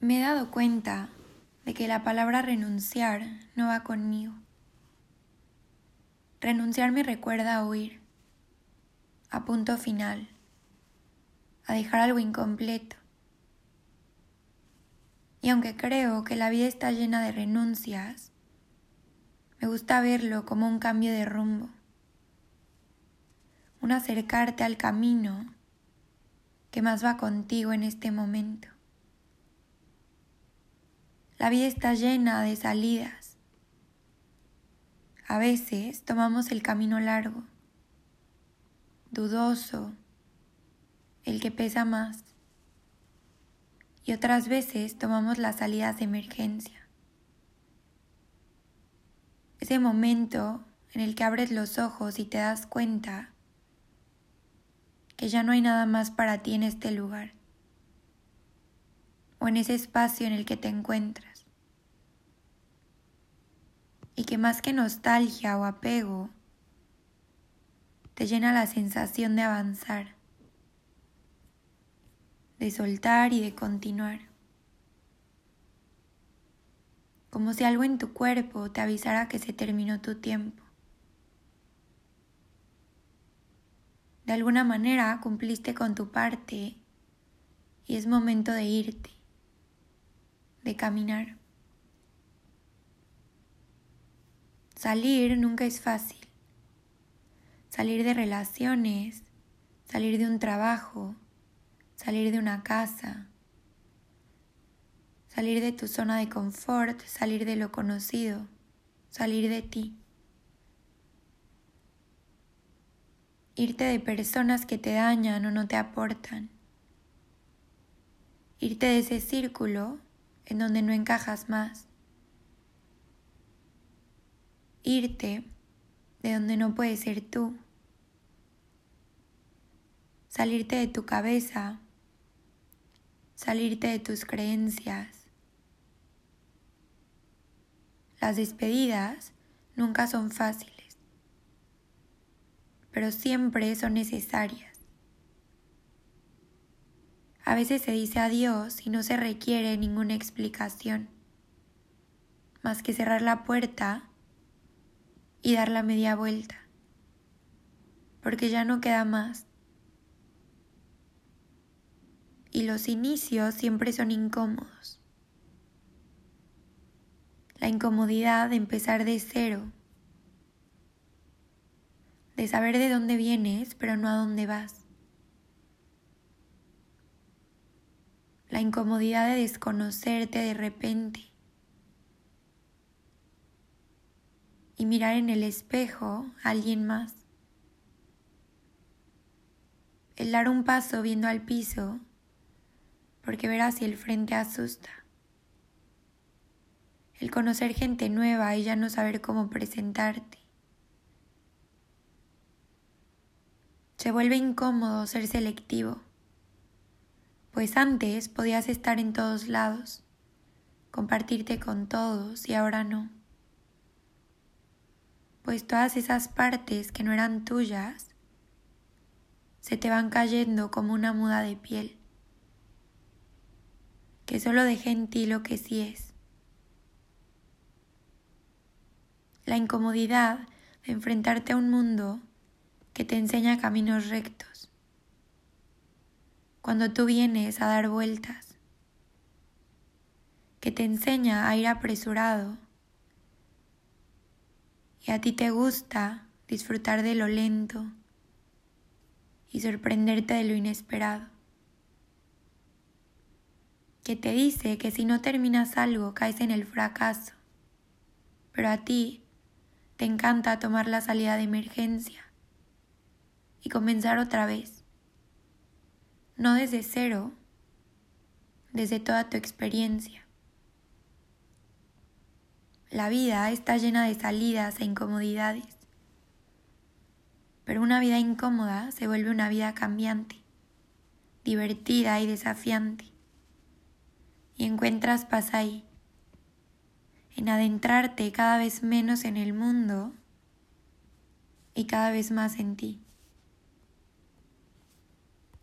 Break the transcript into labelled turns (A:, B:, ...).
A: Me he dado cuenta de que la palabra renunciar no va conmigo. Renunciar me recuerda a huir, a punto final, a dejar algo incompleto. Y aunque creo que la vida está llena de renuncias, me gusta verlo como un cambio de rumbo, un acercarte al camino que más va contigo en este momento. La vida está llena de salidas. A veces tomamos el camino largo, dudoso, el que pesa más. Y otras veces tomamos las salidas de emergencia. Ese momento en el que abres los ojos y te das cuenta que ya no hay nada más para ti en este lugar en ese espacio en el que te encuentras. Y que más que nostalgia o apego, te llena la sensación de avanzar, de soltar y de continuar. Como si algo en tu cuerpo te avisara que se terminó tu tiempo. De alguna manera cumpliste con tu parte y es momento de irte de caminar. Salir nunca es fácil. Salir de relaciones, salir de un trabajo, salir de una casa, salir de tu zona de confort, salir de lo conocido, salir de ti. Irte de personas que te dañan o no te aportan. Irte de ese círculo en donde no encajas más. Irte de donde no puedes ser tú. Salirte de tu cabeza. Salirte de tus creencias. Las despedidas nunca son fáciles, pero siempre son necesarias. A veces se dice adiós y no se requiere ninguna explicación, más que cerrar la puerta y dar la media vuelta, porque ya no queda más. Y los inicios siempre son incómodos. La incomodidad de empezar de cero, de saber de dónde vienes pero no a dónde vas. La incomodidad de desconocerte de repente y mirar en el espejo a alguien más. El dar un paso viendo al piso porque ver hacia el frente asusta. El conocer gente nueva y ya no saber cómo presentarte. Se vuelve incómodo ser selectivo pues antes podías estar en todos lados, compartirte con todos y ahora no. Pues todas esas partes que no eran tuyas se te van cayendo como una muda de piel, que solo deje en ti lo que sí es. La incomodidad de enfrentarte a un mundo que te enseña caminos rectos cuando tú vienes a dar vueltas, que te enseña a ir apresurado. Y a ti te gusta disfrutar de lo lento y sorprenderte de lo inesperado, que te dice que si no terminas algo caes en el fracaso, pero a ti te encanta tomar la salida de emergencia y comenzar otra vez no desde cero, desde toda tu experiencia. La vida está llena de salidas e incomodidades, pero una vida incómoda se vuelve una vida cambiante, divertida y desafiante. Y encuentras paz ahí, en adentrarte cada vez menos en el mundo y cada vez más en ti.